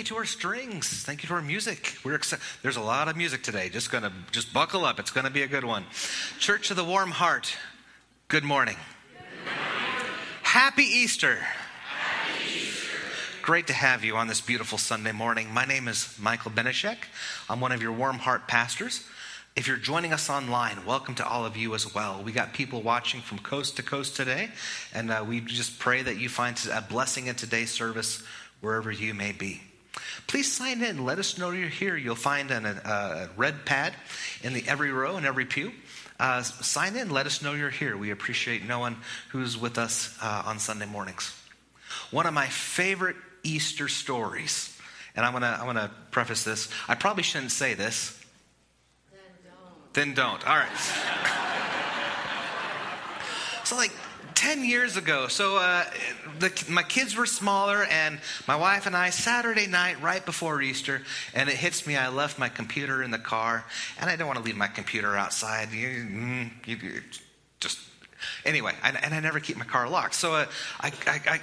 You to our strings. Thank you to our music. We're excited. There's a lot of music today. Just gonna just buckle up. It's gonna be a good one. Church of the Warm Heart. Good morning. Happy Easter. Happy Easter. Great to have you on this beautiful Sunday morning. My name is Michael Benishek. I'm one of your Warm Heart pastors. If you're joining us online, welcome to all of you as well. We got people watching from coast to coast today, and uh, we just pray that you find a blessing in today's service wherever you may be. Please sign in. Let us know you're here. You'll find an, a, a red pad in the every row and every pew. Uh, sign in. Let us know you're here. We appreciate knowing who's with us uh, on Sunday mornings. One of my favorite Easter stories, and I'm gonna I'm gonna preface this. I probably shouldn't say this. Then don't. Then don't. All right. so like 10 years ago. So uh, the, my kids were smaller, and my wife and I, Saturday night, right before Easter, and it hits me. I left my computer in the car, and I don't want to leave my computer outside. You, mm, you, you just anyway, I, and I never keep my car locked. So uh, I, I, I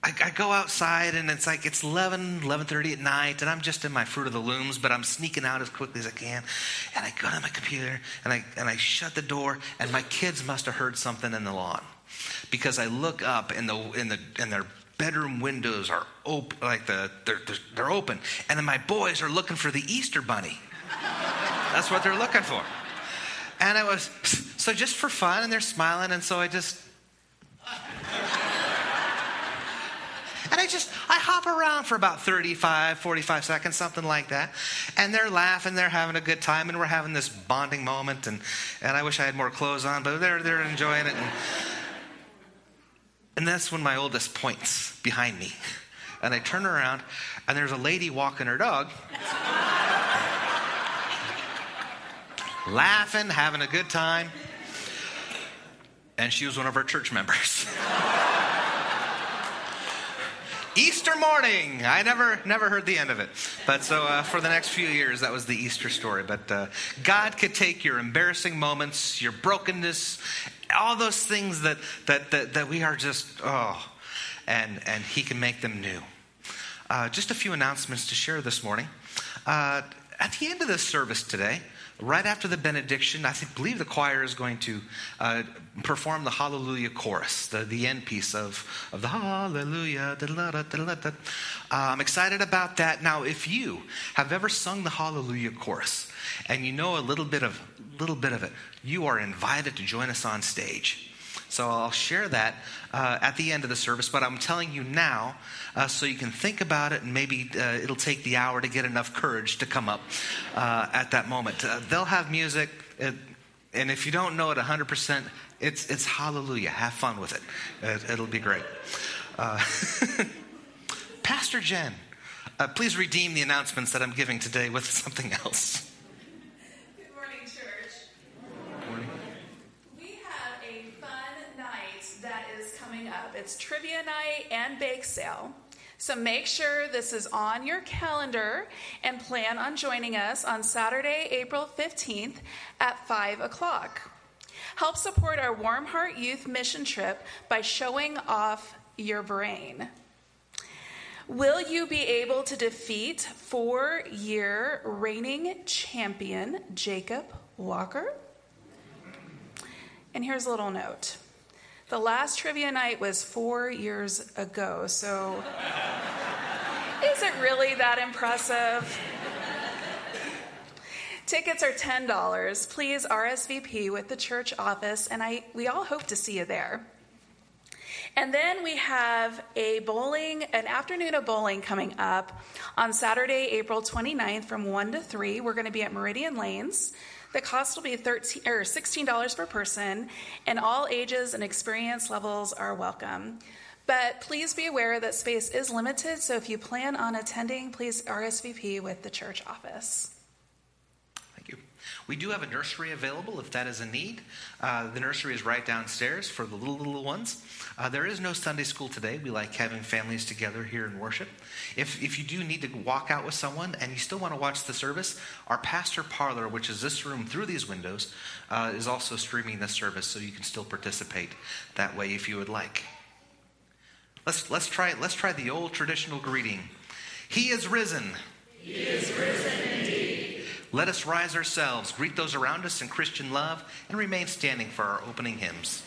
I, I, go outside and it's like it's 11 11.30 at night and i'm just in my fruit of the looms but i'm sneaking out as quickly as i can and i go to my computer and i, and I shut the door and my kids must have heard something in the lawn because I look up and the in the and their bedroom windows are open, like the they're, they're open, and then my boys are looking for the Easter bunny. That's what they're looking for. And I was so just for fun, and they're smiling, and so I just. And I just, I hop around for about 35, 45 seconds, something like that. And they're laughing, they're having a good time, and we're having this bonding moment. And, and I wish I had more clothes on, but they're, they're enjoying it. And, and that's when my oldest points behind me. And I turn around, and there's a lady walking her dog, laughing, having a good time. And she was one of our church members. Easter morning. I never never heard the end of it, but so uh, for the next few years, that was the Easter story. But uh, God could take your embarrassing moments, your brokenness, all those things that, that, that, that we are just, oh, and, and He can make them new. Uh, just a few announcements to share this morning. Uh, at the end of this service today, right after the benediction, I think, believe the choir is going to uh, perform the Hallelujah chorus, the, the end piece of, of the Hallelujah. Uh, I'm excited about that. Now, if you have ever sung the Hallelujah chorus and you know a little bit of a little bit of it, you are invited to join us on stage. So I'll share that uh, at the end of the service, but I'm telling you now uh, so you can think about it and maybe uh, it'll take the hour to get enough courage to come up uh, at that moment. Uh, they'll have music, and if you don't know it 100%, it's, it's hallelujah. Have fun with it, it will be great. Uh, Pastor Jen, please redeem the announcements that I'm giving today with something else. It's trivia night and bake sale. So make sure this is on your calendar and plan on joining us on Saturday, April 15th at 5 o'clock. Help support our Warm Heart Youth mission trip by showing off your brain. Will you be able to defeat four year reigning champion Jacob Walker? And here's a little note. The last trivia night was four years ago, so is it really that impressive? Tickets are $10. Please RSVP with the church office, and I, we all hope to see you there. And then we have a bowling, an afternoon of bowling coming up on Saturday, April 29th from 1 to 3. We're going to be at Meridian Lanes. The cost will be 13 or $16 per person, and all ages and experience levels are welcome. But please be aware that space is limited, so if you plan on attending, please RSVP with the church office. We do have a nursery available if that is a need. Uh, the nursery is right downstairs for the little, little ones. Uh, there is no Sunday school today. We like having families together here in worship. If, if you do need to walk out with someone and you still want to watch the service, our pastor parlor, which is this room through these windows, uh, is also streaming the service so you can still participate that way if you would like. Let's, let's, try, let's try the old traditional greeting. He is risen. He is risen indeed. Let us rise ourselves, greet those around us in Christian love, and remain standing for our opening hymns.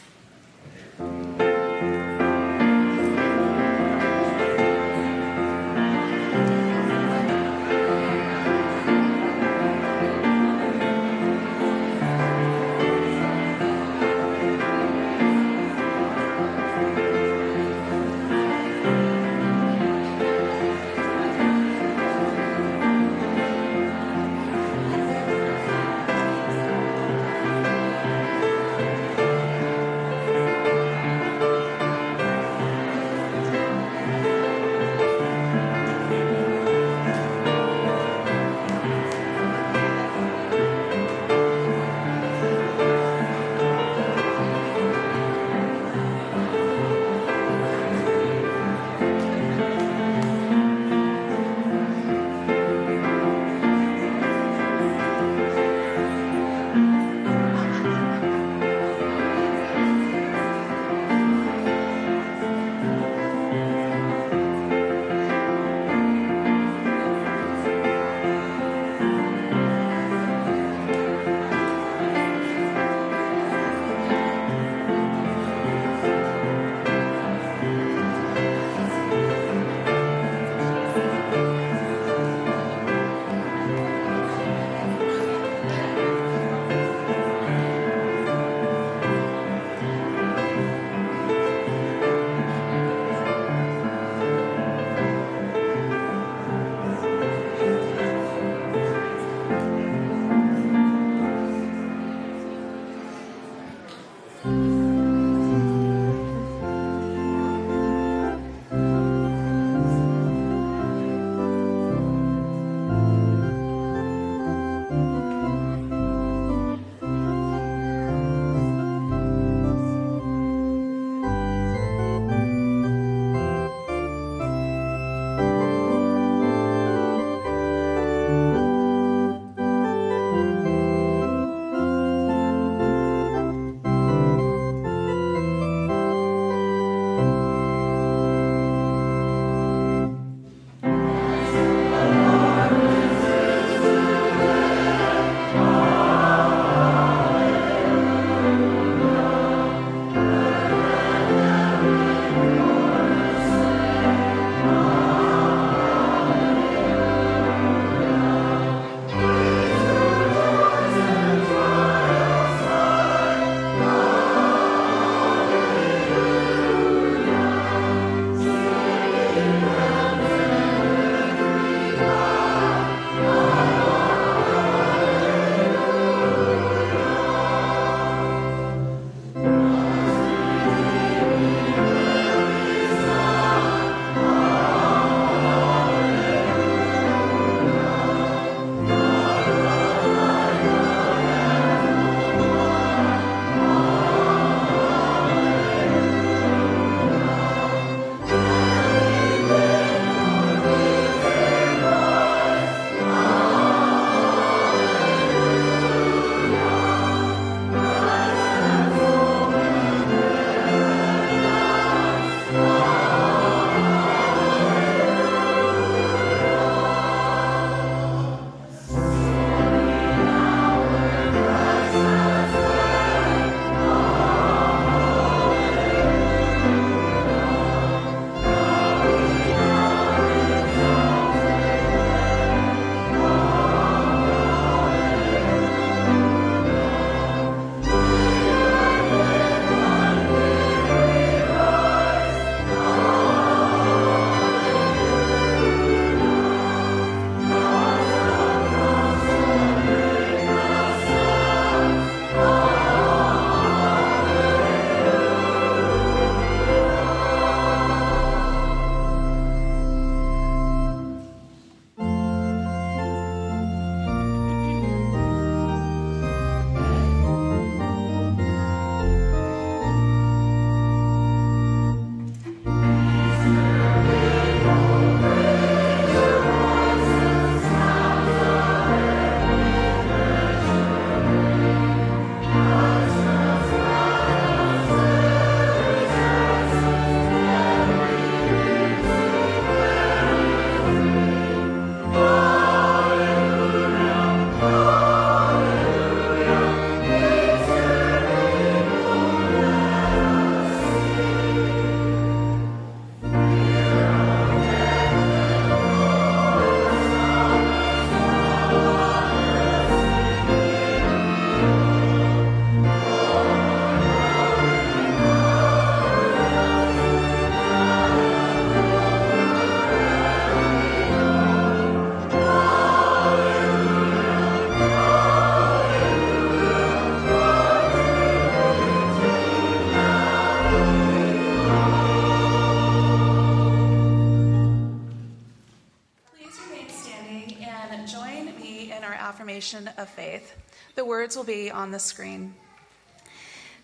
Words will be on the screen.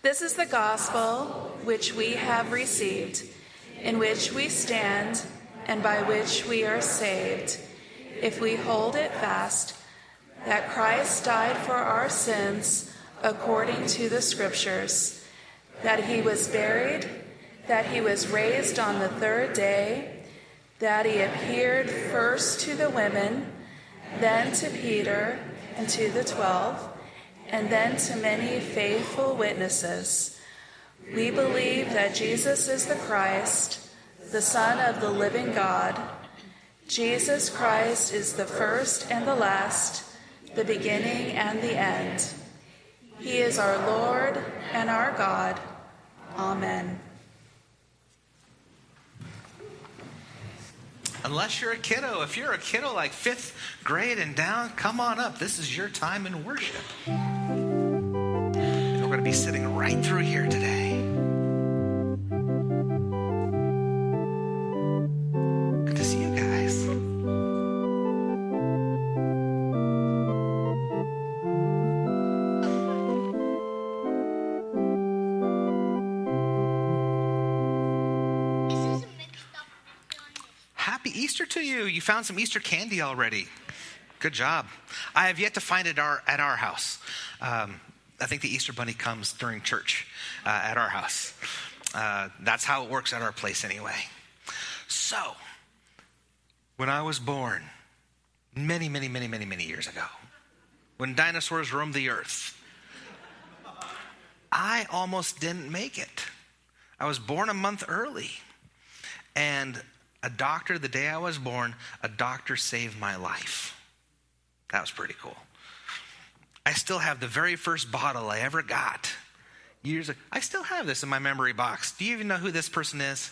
This is the gospel which we have received, in which we stand, and by which we are saved, if we hold it fast that Christ died for our sins according to the Scriptures, that he was buried, that he was raised on the third day, that he appeared first to the women, then to Peter and to the twelve and then to many faithful witnesses. We believe that Jesus is the Christ, the Son of the living God. Jesus Christ is the first and the last, the beginning and the end. He is our Lord and our God. Amen. Unless you're a kiddo, if you're a kiddo like fifth grade and down, come on up. This is your time in worship. We're going to be sitting right through here today. You. Found some Easter candy already. Good job. I have yet to find it our, at our house. Um, I think the Easter Bunny comes during church uh, at our house. Uh, that's how it works at our place, anyway. So, when I was born, many, many, many, many, many years ago, when dinosaurs roamed the earth, I almost didn't make it. I was born a month early. And a doctor, the day I was born, a doctor saved my life. That was pretty cool. I still have the very first bottle I ever got. Years ago. I still have this in my memory box. Do you even know who this person is?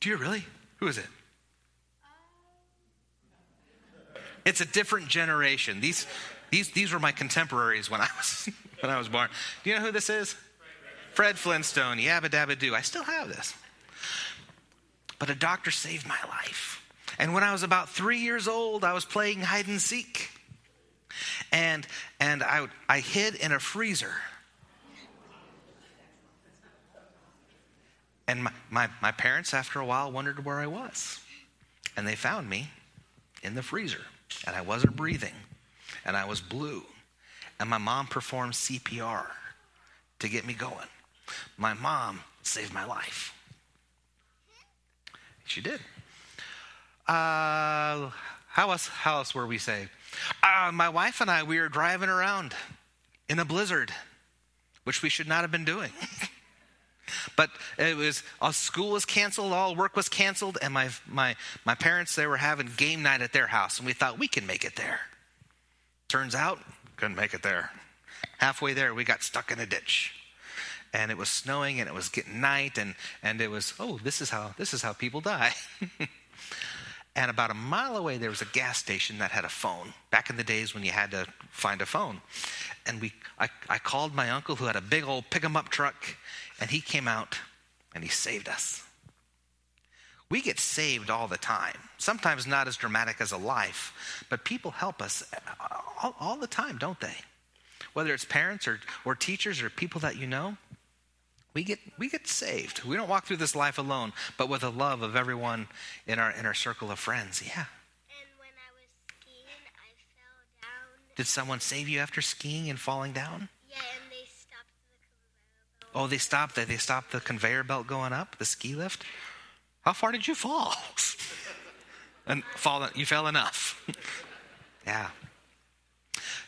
Do you really? Who is it? It's a different generation. These, these, these were my contemporaries when I was when I was born. Do you know who this is? Fred Flintstone. Yabba dabba doo. I still have this. But a doctor saved my life. And when I was about three years old, I was playing hide and seek and and I I hid in a freezer. And my, my, my parents, after a while, wondered where I was. And they found me in the freezer. And I wasn't breathing. And I was blue. And my mom performed CPR to get me going. My mom saved my life. She did. Uh, how else, how else were we saved? Uh, my wife and I, we were driving around in a blizzard, which we should not have been doing. but it was all school was canceled, all work was canceled, and my my my parents they were having game night at their house, and we thought we can make it there. Turns out, couldn't make it there. Halfway there, we got stuck in a ditch. And it was snowing and it was getting night and, and it was, oh, this is how this is how people die. And about a mile away, there was a gas station that had a phone. Back in the days when you had to find a phone. And we, I, I called my uncle who had a big old pick 'em up truck, and he came out and he saved us. We get saved all the time. Sometimes not as dramatic as a life, but people help us uh, all, all the time, don't they? Whether it's parents or, or teachers or people that you know we get we get saved. We don't walk through this life alone, but with the love of everyone in our in our circle of friends. Yeah. Skiing, Did someone save you after skiing and falling down? Yeah, and they stopped the conveyor belt. Oh, they stopped the, they stopped the conveyor belt going up, the ski lift. How far did you fall? and fall you fell enough. yeah.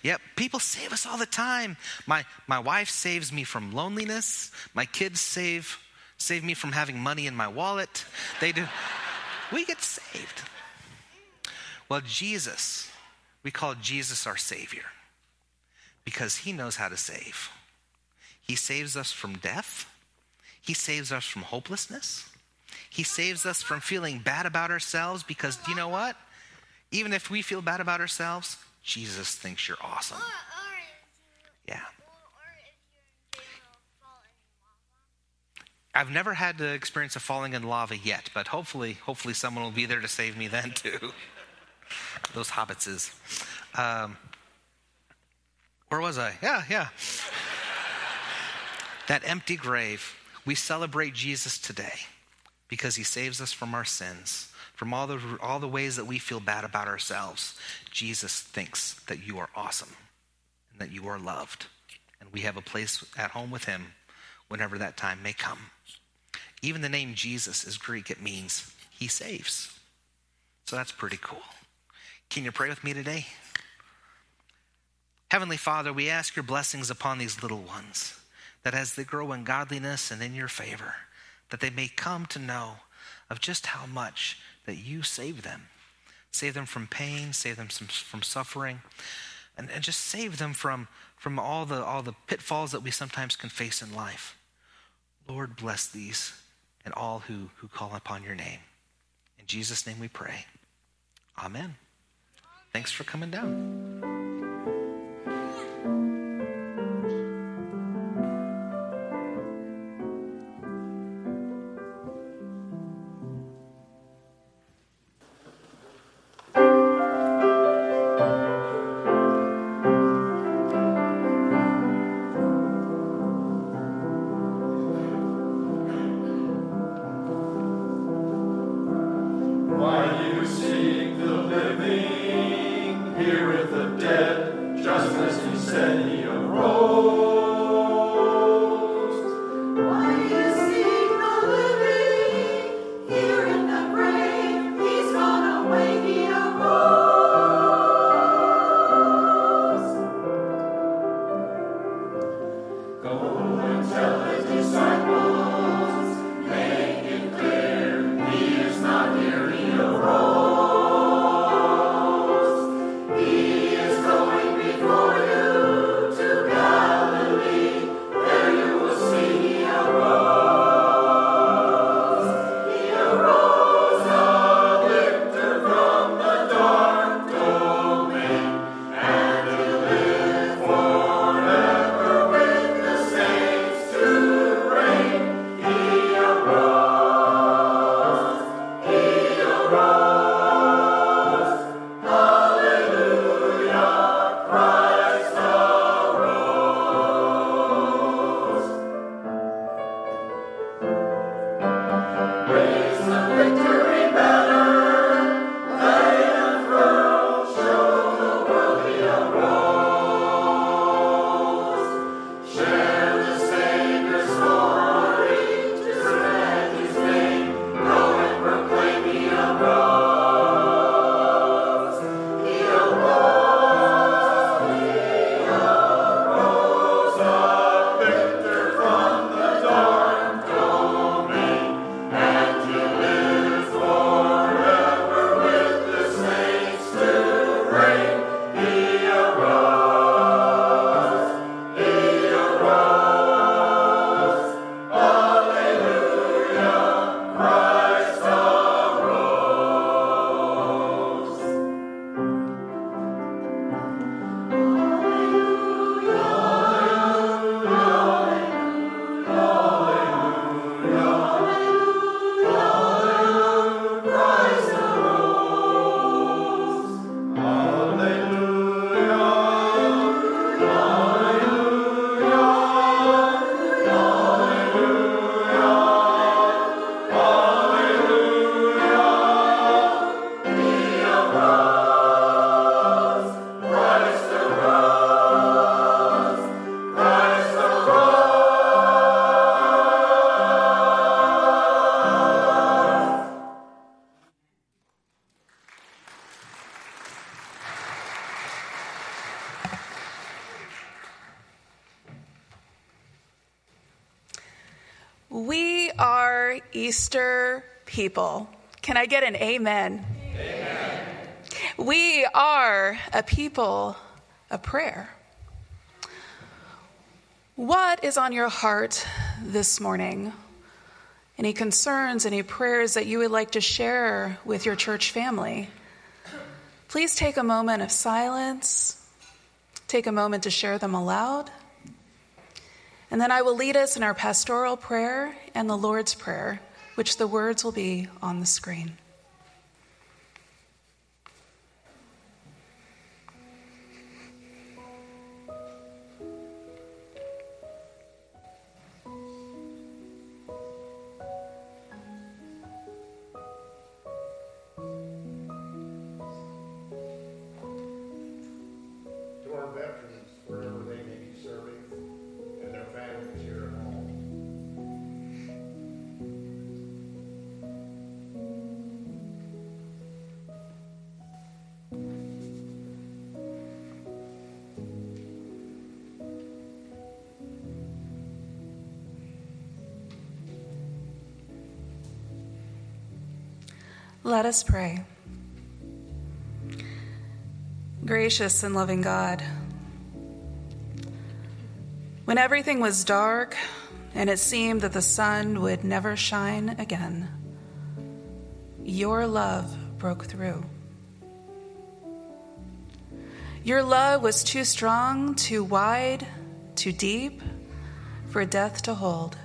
Yep, people save us all the time. My, my wife saves me from loneliness. My kids save, save me from having money in my wallet. They do. We get saved. Well, Jesus, we call Jesus our Savior because He knows how to save. He saves us from death, He saves us from hopelessness, He saves us from feeling bad about ourselves because, do you know what? Even if we feel bad about ourselves, Jesus thinks you're awesome. Or, or you, Yeah. or, or if you're in jail, fall in lava. I've never had the experience of falling in lava yet, but hopefully, hopefully someone will be there to save me then too. Those hobbitses. Um, Where was I? Yeah, yeah. that empty grave. We celebrate Jesus today because he saves us from our sins, from all the, all the ways that we feel bad about ourselves. Jesus thinks that you are awesome and that you are loved. And we have a place at home with him whenever that time may come. Even the name Jesus is Greek, it means he saves. So that's pretty cool. Can you pray with me today? Heavenly Father, we ask your blessings upon these little ones, that as they grow in godliness and in your favor, that they may come to know of just how much that you save them. Save them from pain, save them from suffering, and, and just save them from, from all, the, all the pitfalls that we sometimes can face in life. Lord, bless these and all who, who call upon your name. In Jesus' name we pray. Amen. Thanks for coming down. An amen? amen? We are a people of prayer. What is on your heart this morning? Any concerns, any prayers that you would like to share with your church family? Please take a moment of silence. Take a moment to share them aloud. And then I will lead us in our pastoral prayer and the Lord's Prayer which the words will be on the screen. Let us pray. Gracious and loving God, when everything was dark and it seemed that the sun would never shine again, your love broke through. Your love was too strong, too wide, too deep for death to hold.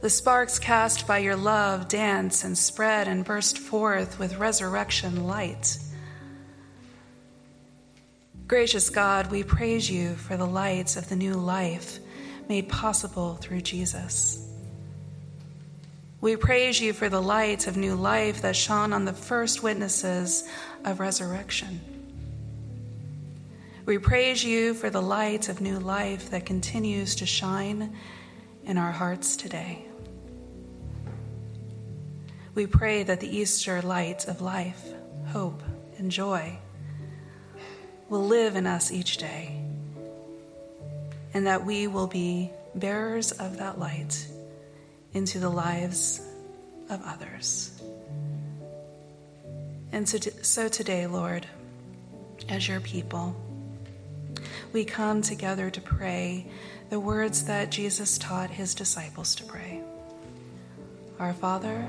The sparks cast by your love dance and spread and burst forth with resurrection light. Gracious God, we praise you for the light of the new life made possible through Jesus. We praise you for the light of new life that shone on the first witnesses of resurrection. We praise you for the light of new life that continues to shine in our hearts today. We pray that the Easter light of life, hope, and joy will live in us each day, and that we will be bearers of that light into the lives of others. And so today, Lord, as your people, we come together to pray the words that Jesus taught his disciples to pray. Our Father,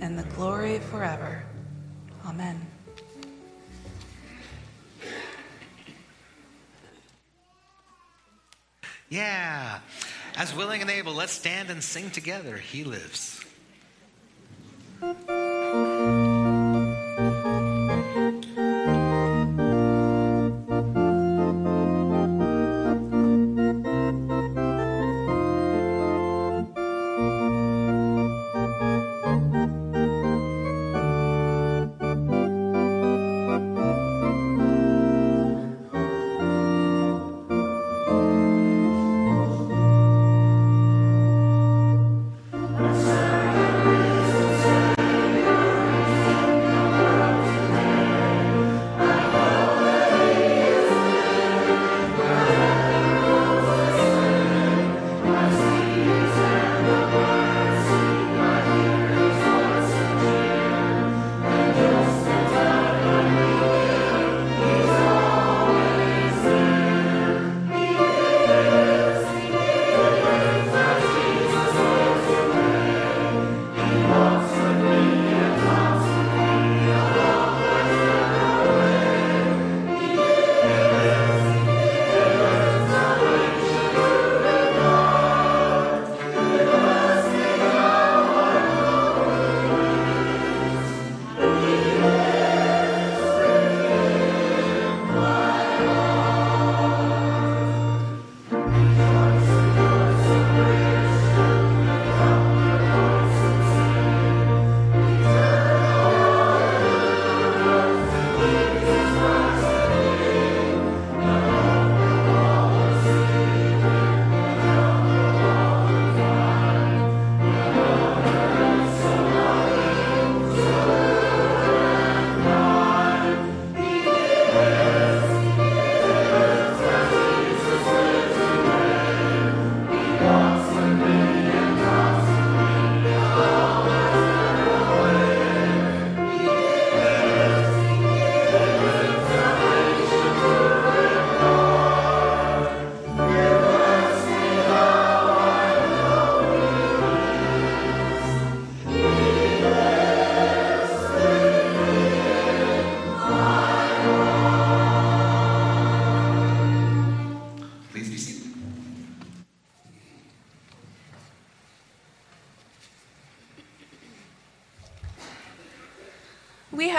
and the glory forever. Amen. Yeah. As willing and able, let's stand and sing together. He lives.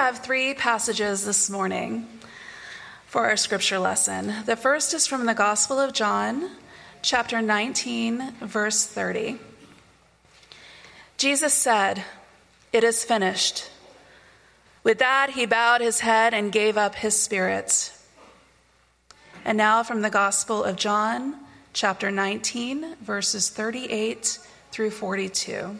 Have three passages this morning for our scripture lesson. The first is from the Gospel of John, chapter 19, verse 30. Jesus said, It is finished. With that, he bowed his head and gave up his spirit. And now from the Gospel of John, chapter 19, verses 38 through 42.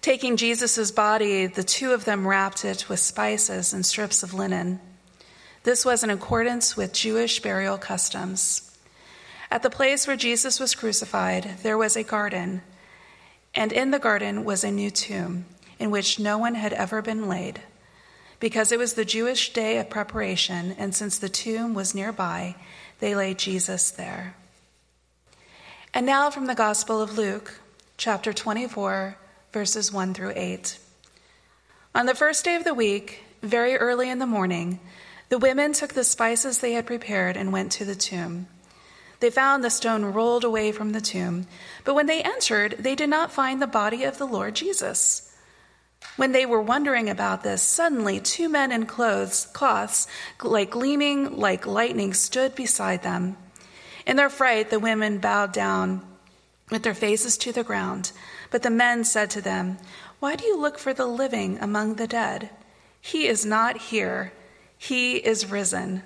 Taking Jesus' body, the two of them wrapped it with spices and strips of linen. This was in accordance with Jewish burial customs. At the place where Jesus was crucified, there was a garden, and in the garden was a new tomb, in which no one had ever been laid. Because it was the Jewish day of preparation, and since the tomb was nearby, they laid Jesus there. And now from the Gospel of Luke, chapter 24, verses 1 through 8. On the first day of the week, very early in the morning, the women took the spices they had prepared and went to the tomb. They found the stone rolled away from the tomb, but when they entered, they did not find the body of the Lord Jesus. When they were wondering about this, suddenly two men in clothes, cloths, like gleaming like lightning, stood beside them. In their fright, the women bowed down with their faces to the ground. But the men said to them, Why do you look for the living among the dead? He is not here, he is risen.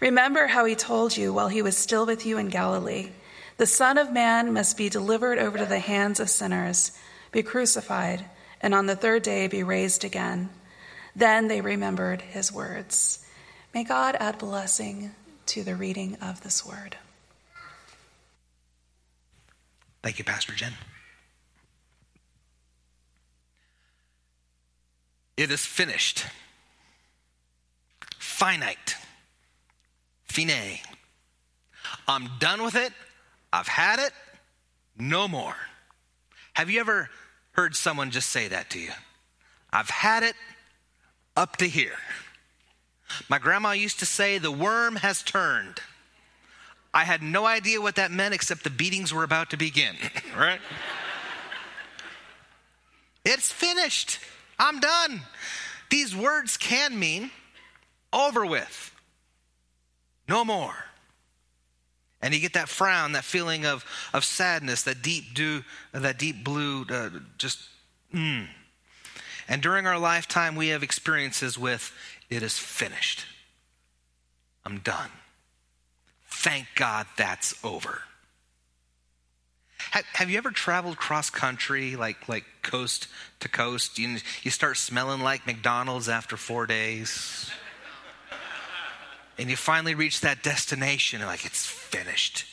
Remember how he told you while he was still with you in Galilee the Son of Man must be delivered over to the hands of sinners, be crucified and on the third day be raised again. Then they remembered his words. May God add blessing to the reading of this word. Thank you, Pastor Jen. It is finished. Finite. Fine. I'm done with it. I've had it. No more. Have you ever heard someone just say that to you. I've had it up to here. My grandma used to say, the worm has turned. I had no idea what that meant except the beatings were about to begin, right? it's finished. I'm done. These words can mean over with, no more and you get that frown, that feeling of, of sadness, that deep do, that deep blue, uh, just mm. And during our lifetime, we have experiences with it is finished. I'm done. Thank God that's over. Have, have you ever traveled cross country, like like coast to coast? You, you start smelling like McDonald's after four days. And you finally reach that destination and like it's finished.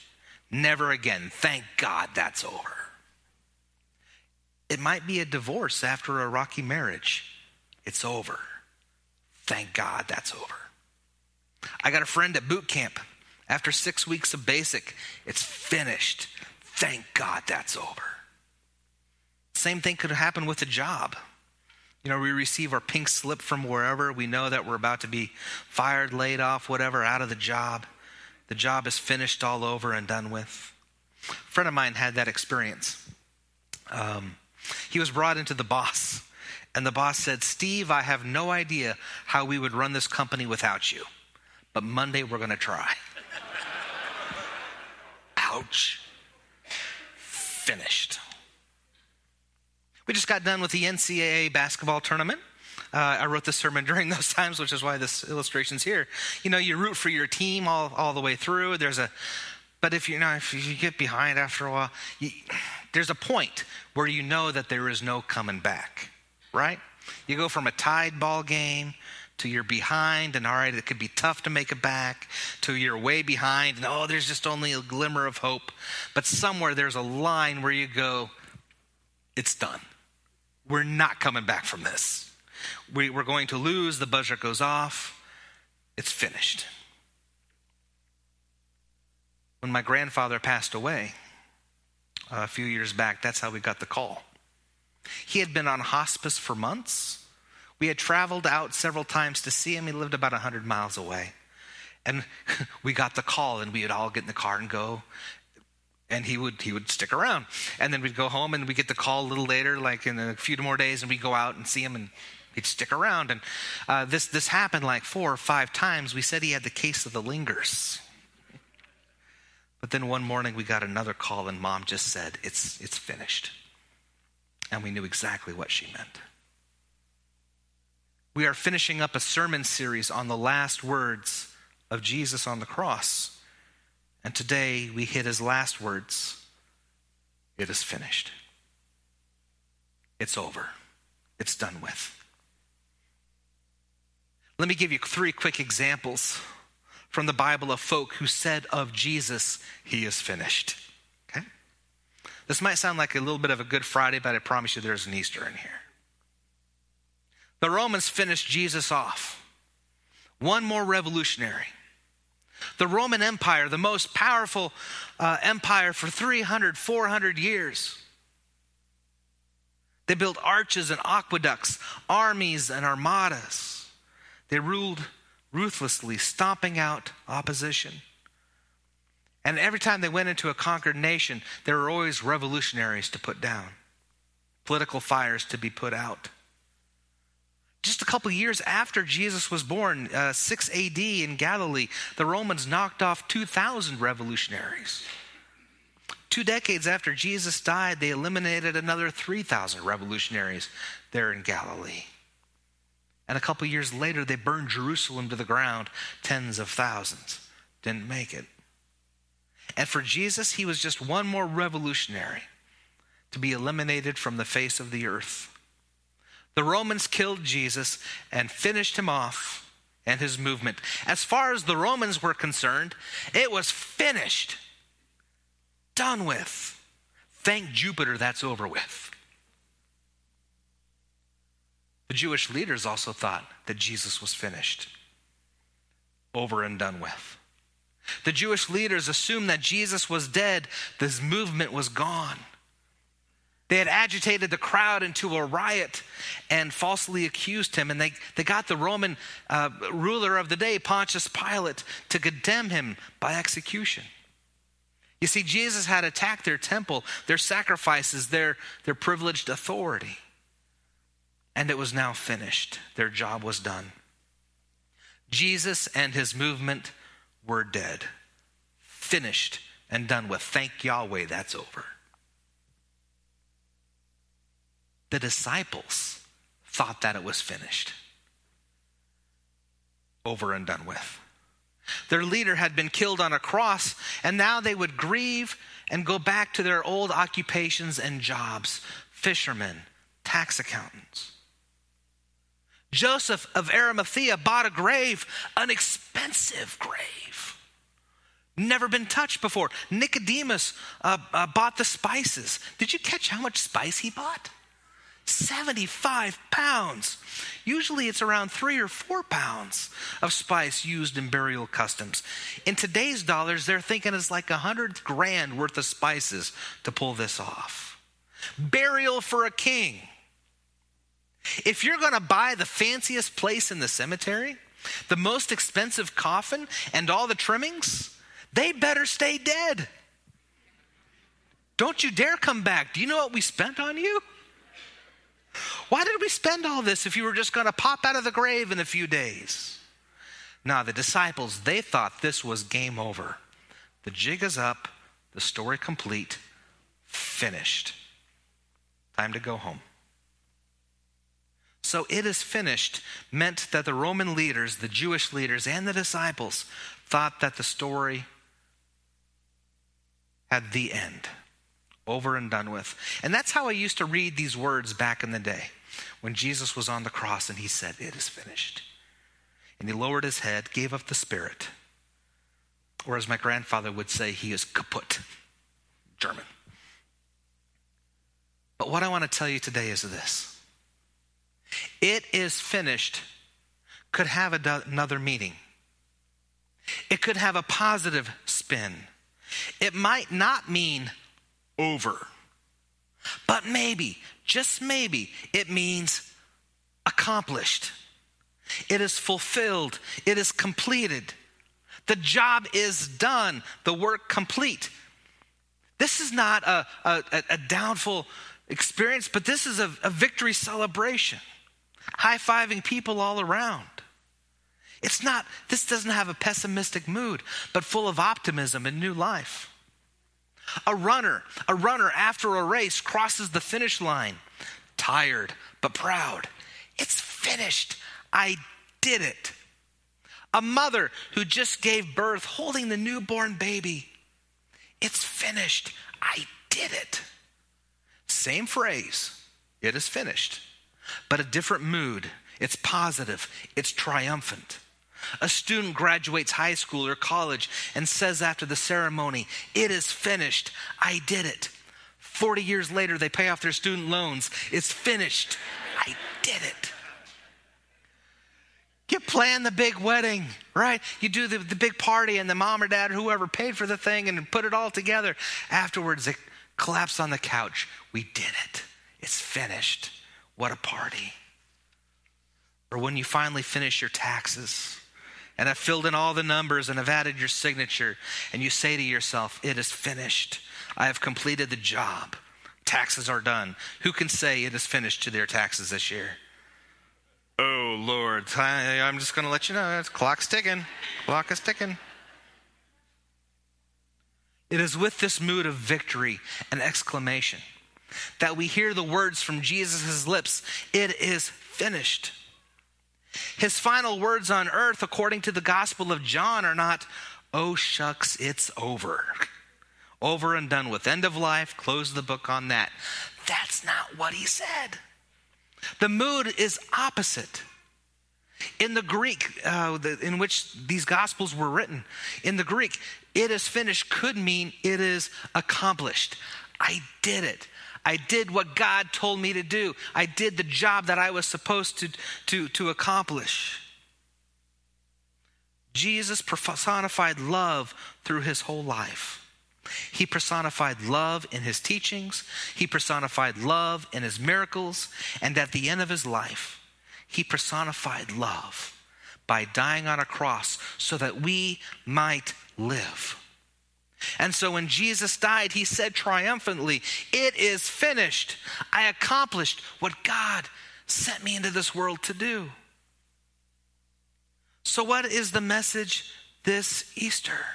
Never again. Thank god that's over. It might be a divorce after a rocky marriage. It's over. Thank god that's over. I got a friend at boot camp. After six weeks of basic it's finished thank god that's over same thing could happen with a job you know, we receive our pink slip from wherever. We know that we're about to be fired, laid off, whatever, out of the job. The job is finished all over and done with. A friend of mine had that experience. Um, he was brought into the boss, and the boss said, Steve, I have no idea how we would run this company without you, but Monday we're going to try. Ouch. Finished. We just got done with the NCAA basketball tournament. Uh, I wrote this sermon during those times, which is why this illustration's here. You know, you root for your team all, all the way through. There's a, but if you know, if you get behind after a while, you, there's a point where you know that there is no coming back, right? You go from a tied ball game to you're behind, and all right, it could be tough to make it back, to you're way behind, and oh, there's just only a glimmer of hope. But somewhere there's a line where you go, it's done. We're not coming back from this. We, are going to lose. The buzzer goes off. It's finished. When my grandfather passed away uh, a few years back, that's how we got the call. He had been on hospice for months. We had traveled out several times to see him. He lived about 100 miles away. And we got the call, and we would all get in the car and go. And he would he would stick around, and then we'd go home, and we get the call a little later, like in a few more days, and we'd go out and see him, and he'd stick around. And uh, this this happened like four or five times. We said he had the case of the lingers. But then one morning we got another call, and mom just said, "It's it's finished," and we knew exactly what she meant. We are finishing up a sermon series on the last words of Jesus on the cross. And today we hit his last words It is finished. It's over. It's done with. Let me give you three quick examples from the Bible of folk who said of Jesus, He is finished. Okay? This might sound like a little bit of a Good Friday, but I promise you there's an Easter in here. The Romans finished Jesus off. One more revolutionary. The Roman Empire, the most powerful uh, empire for 300, 400 years. They built arches and aqueducts, armies and armadas. They ruled ruthlessly, stomping out opposition. And every time they went into a conquered nation, there were always revolutionaries to put down, political fires to be put out just a couple years after Jesus was born, uh, 6 AD in Galilee, the Romans knocked off 2,000 revolutionaries. Two decades after Jesus died, they eliminated another 3,000 revolutionaries there in Galilee. And a couple years later, they burned Jerusalem to the ground. Tens of thousands didn't make it. And for Jesus, he was just one more revolutionary to be eliminated from the face of the earth. The Romans killed Jesus and finished him off and his movement. As far as the Romans were concerned, it was finished, done with. Thank Jupiter that's over with. The Jewish leaders also thought that Jesus was finished, over and done with. The Jewish leaders assumed that Jesus was dead, this movement was gone. They had agitated the crowd into a riot and falsely accused him. And they, they got the Roman uh, ruler of the day, Pontius Pilate, to condemn him by execution. You see, Jesus had attacked their temple, their sacrifices, their, their privileged authority. And it was now finished. Their job was done. Jesus and his movement were dead, finished and done with. Thank Yahweh, that's over. The disciples thought that it was finished, over and done with. Their leader had been killed on a cross, and now they would grieve and go back to their old occupations and jobs fishermen, tax accountants. Joseph of Arimathea bought a grave, an expensive grave, never been touched before. Nicodemus uh, uh, bought the spices. Did you catch how much spice he bought? 75 pounds. Usually it's around three or four pounds of spice used in burial customs. In today's dollars, they're thinking it's like a hundred grand worth of spices to pull this off. Burial for a king. If you're going to buy the fanciest place in the cemetery, the most expensive coffin, and all the trimmings, they better stay dead. Don't you dare come back. Do you know what we spent on you? Why did we spend all this if you were just going to pop out of the grave in a few days? Now, the disciples, they thought this was game over. The jig is up, the story complete, finished. Time to go home. So it is finished meant that the Roman leaders, the Jewish leaders, and the disciples thought that the story had the end over and done with. And that's how I used to read these words back in the day when Jesus was on the cross and he said, It is finished. And he lowered his head, gave up the spirit. Or as my grandfather would say, he is kaput, German. But what I want to tell you today is this it is finished could have another meaning. It could have a positive spin. It might not mean over. But maybe, just maybe, it means accomplished. It is fulfilled. It is completed. The job is done. The work complete. This is not a, a, a downful experience, but this is a, a victory celebration. High fiving people all around. It's not, this doesn't have a pessimistic mood, but full of optimism and new life. A runner, a runner after a race crosses the finish line, tired but proud. It's finished. I did it. A mother who just gave birth holding the newborn baby. It's finished. I did it. Same phrase. It is finished. But a different mood. It's positive. It's triumphant. A student graduates high school or college and says after the ceremony, It is finished. I did it. 40 years later, they pay off their student loans. It's finished. I did it. You plan the big wedding, right? You do the, the big party, and the mom or dad or whoever paid for the thing and put it all together. Afterwards, they collapse on the couch. We did it. It's finished. What a party. Or when you finally finish your taxes and I've filled in all the numbers and I've added your signature, and you say to yourself, It is finished. I have completed the job. Taxes are done. Who can say it is finished to their taxes this year? Oh, Lord. I, am just going to let you know. The clock's ticking. Clock is ticking. It is with this mood of victory and exclamation that we hear the words from Jesus' lips It is finished. His final words on earth, according to the Gospel of John, are not, oh shucks, it's over. Over and done with. End of life, close the book on that. That's not what he said. The mood is opposite. In the Greek, uh, the, in which these Gospels were written, in the Greek, it is finished could mean it is accomplished. I did it. I did what God told me to do. I did the job that I was supposed to, to, to accomplish. Jesus personified love through his whole life. He personified love in his teachings, he personified love in his miracles, and at the end of his life, he personified love by dying on a cross so that we might live. And so when Jesus died, he said triumphantly, It is finished. I accomplished what God sent me into this world to do. So, what is the message this Easter?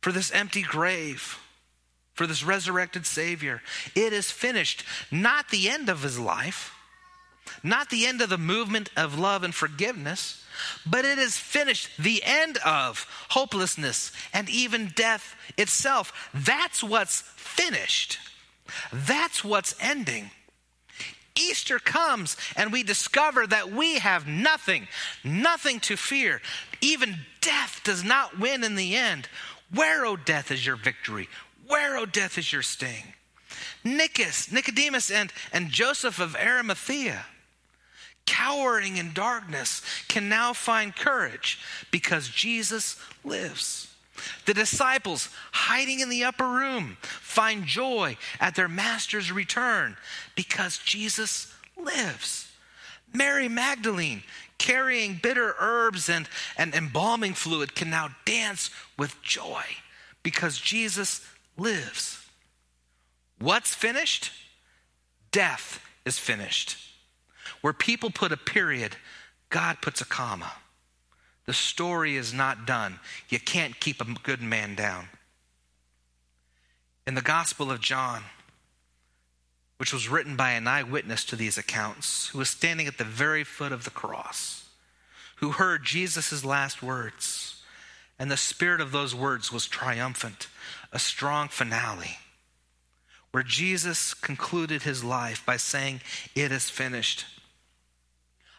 For this empty grave, for this resurrected Savior, it is finished, not the end of his life, not the end of the movement of love and forgiveness but it is finished, the end of hopelessness and even death itself. That's what's finished. That's what's ending. Easter comes and we discover that we have nothing, nothing to fear. Even death does not win in the end. Where, O oh, death, is your victory? Where, O oh, death, is your sting? Nicodemus, Nicodemus and, and Joseph of Arimathea cowering in darkness can now find courage because Jesus lives. The disciples hiding in the upper room find joy at their master's return because Jesus lives. Mary Magdalene, carrying bitter herbs and, and embalming fluid, can now dance with joy because Jesus lives. What's finished? Death is finished. Where people put a period, God puts a comma. The story is not done. You can't keep a good man down. In the Gospel of John, which was written by an eyewitness to these accounts, who was standing at the very foot of the cross, who heard Jesus' last words, and the spirit of those words was triumphant, a strong finale, where Jesus concluded his life by saying, It is finished.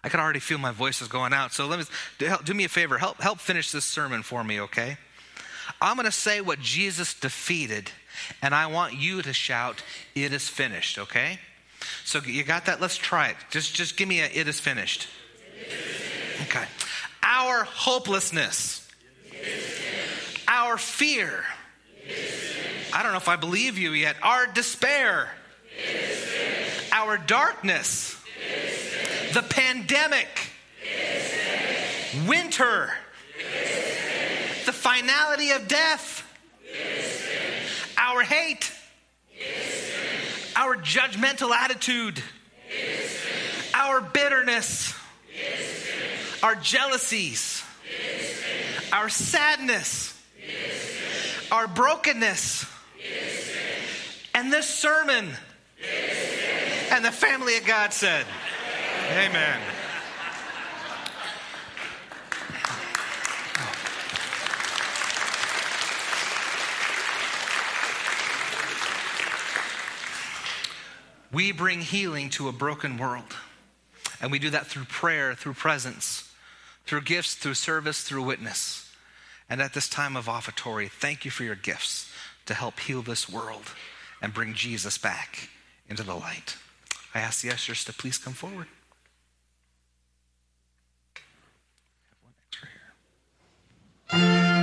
I can already feel my voice is going out. So let me do me a favor. Help help finish this sermon for me, okay? I'm going to say what Jesus defeated, and I want you to shout, "It is finished." Okay? So you got that? Let's try it. Just just give me a "It is finished." Okay. Our hopelessness. Our fear. I don't know if I believe you yet. Our despair. Our darkness The pandemic. Winter. The finality of death. Our hate. Our judgmental attitude. Our bitterness. Our jealousies. Our sadness. Our brokenness. And this sermon. And the family of God said, Amen. We bring healing to a broken world. And we do that through prayer, through presence, through gifts, through service, through witness. And at this time of offertory, thank you for your gifts to help heal this world and bring Jesus back into the light. I ask the ushers to please come forward. Have one extra here. Please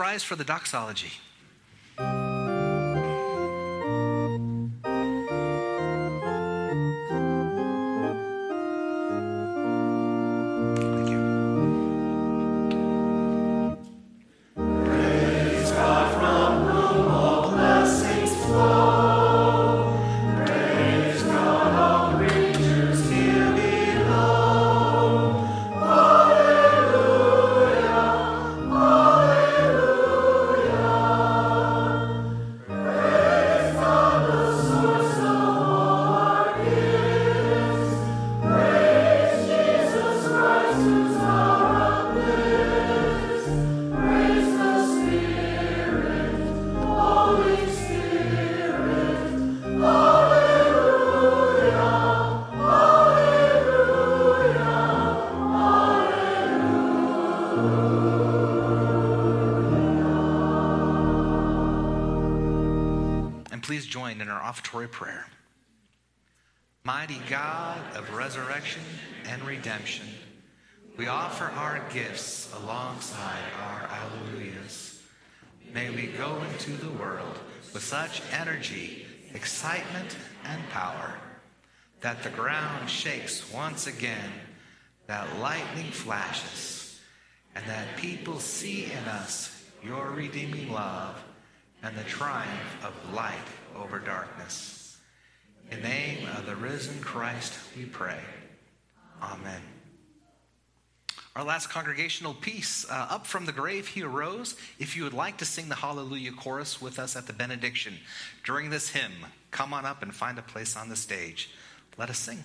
rise for the doxology. Join in our offertory prayer. Mighty God of resurrection and redemption, we offer our gifts alongside our alleluias. May we go into the world with such energy, excitement, and power that the ground shakes once again, that lightning flashes, and that people see in us your redeeming love and the triumph of light over darkness. In the name of the risen Christ, we pray. Amen. Our last congregational piece, uh, Up from the Grave He Arose. If you would like to sing the Hallelujah chorus with us at the benediction during this hymn, come on up and find a place on the stage. Let us sing.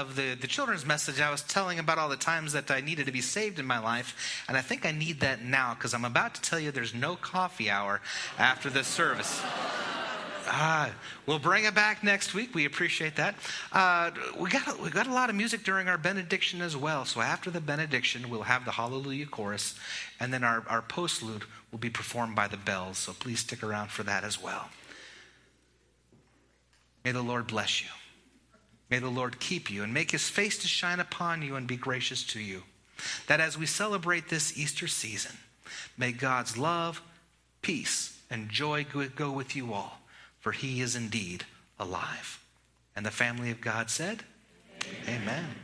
Of the, the children's message, I was telling about all the times that I needed to be saved in my life. And I think I need that now because I'm about to tell you there's no coffee hour after this service. Ah, we'll bring it back next week. We appreciate that. Uh, we got we got a lot of music during our benediction as well. So after the benediction, we'll have the Hallelujah chorus, and then our, our postlude will be performed by the bells. So please stick around for that as well. May the Lord bless you. May the Lord keep you and make his face to shine upon you and be gracious to you. That as we celebrate this Easter season, may God's love, peace, and joy go with you all for he is indeed alive. And the family of God said, Amen. Amen.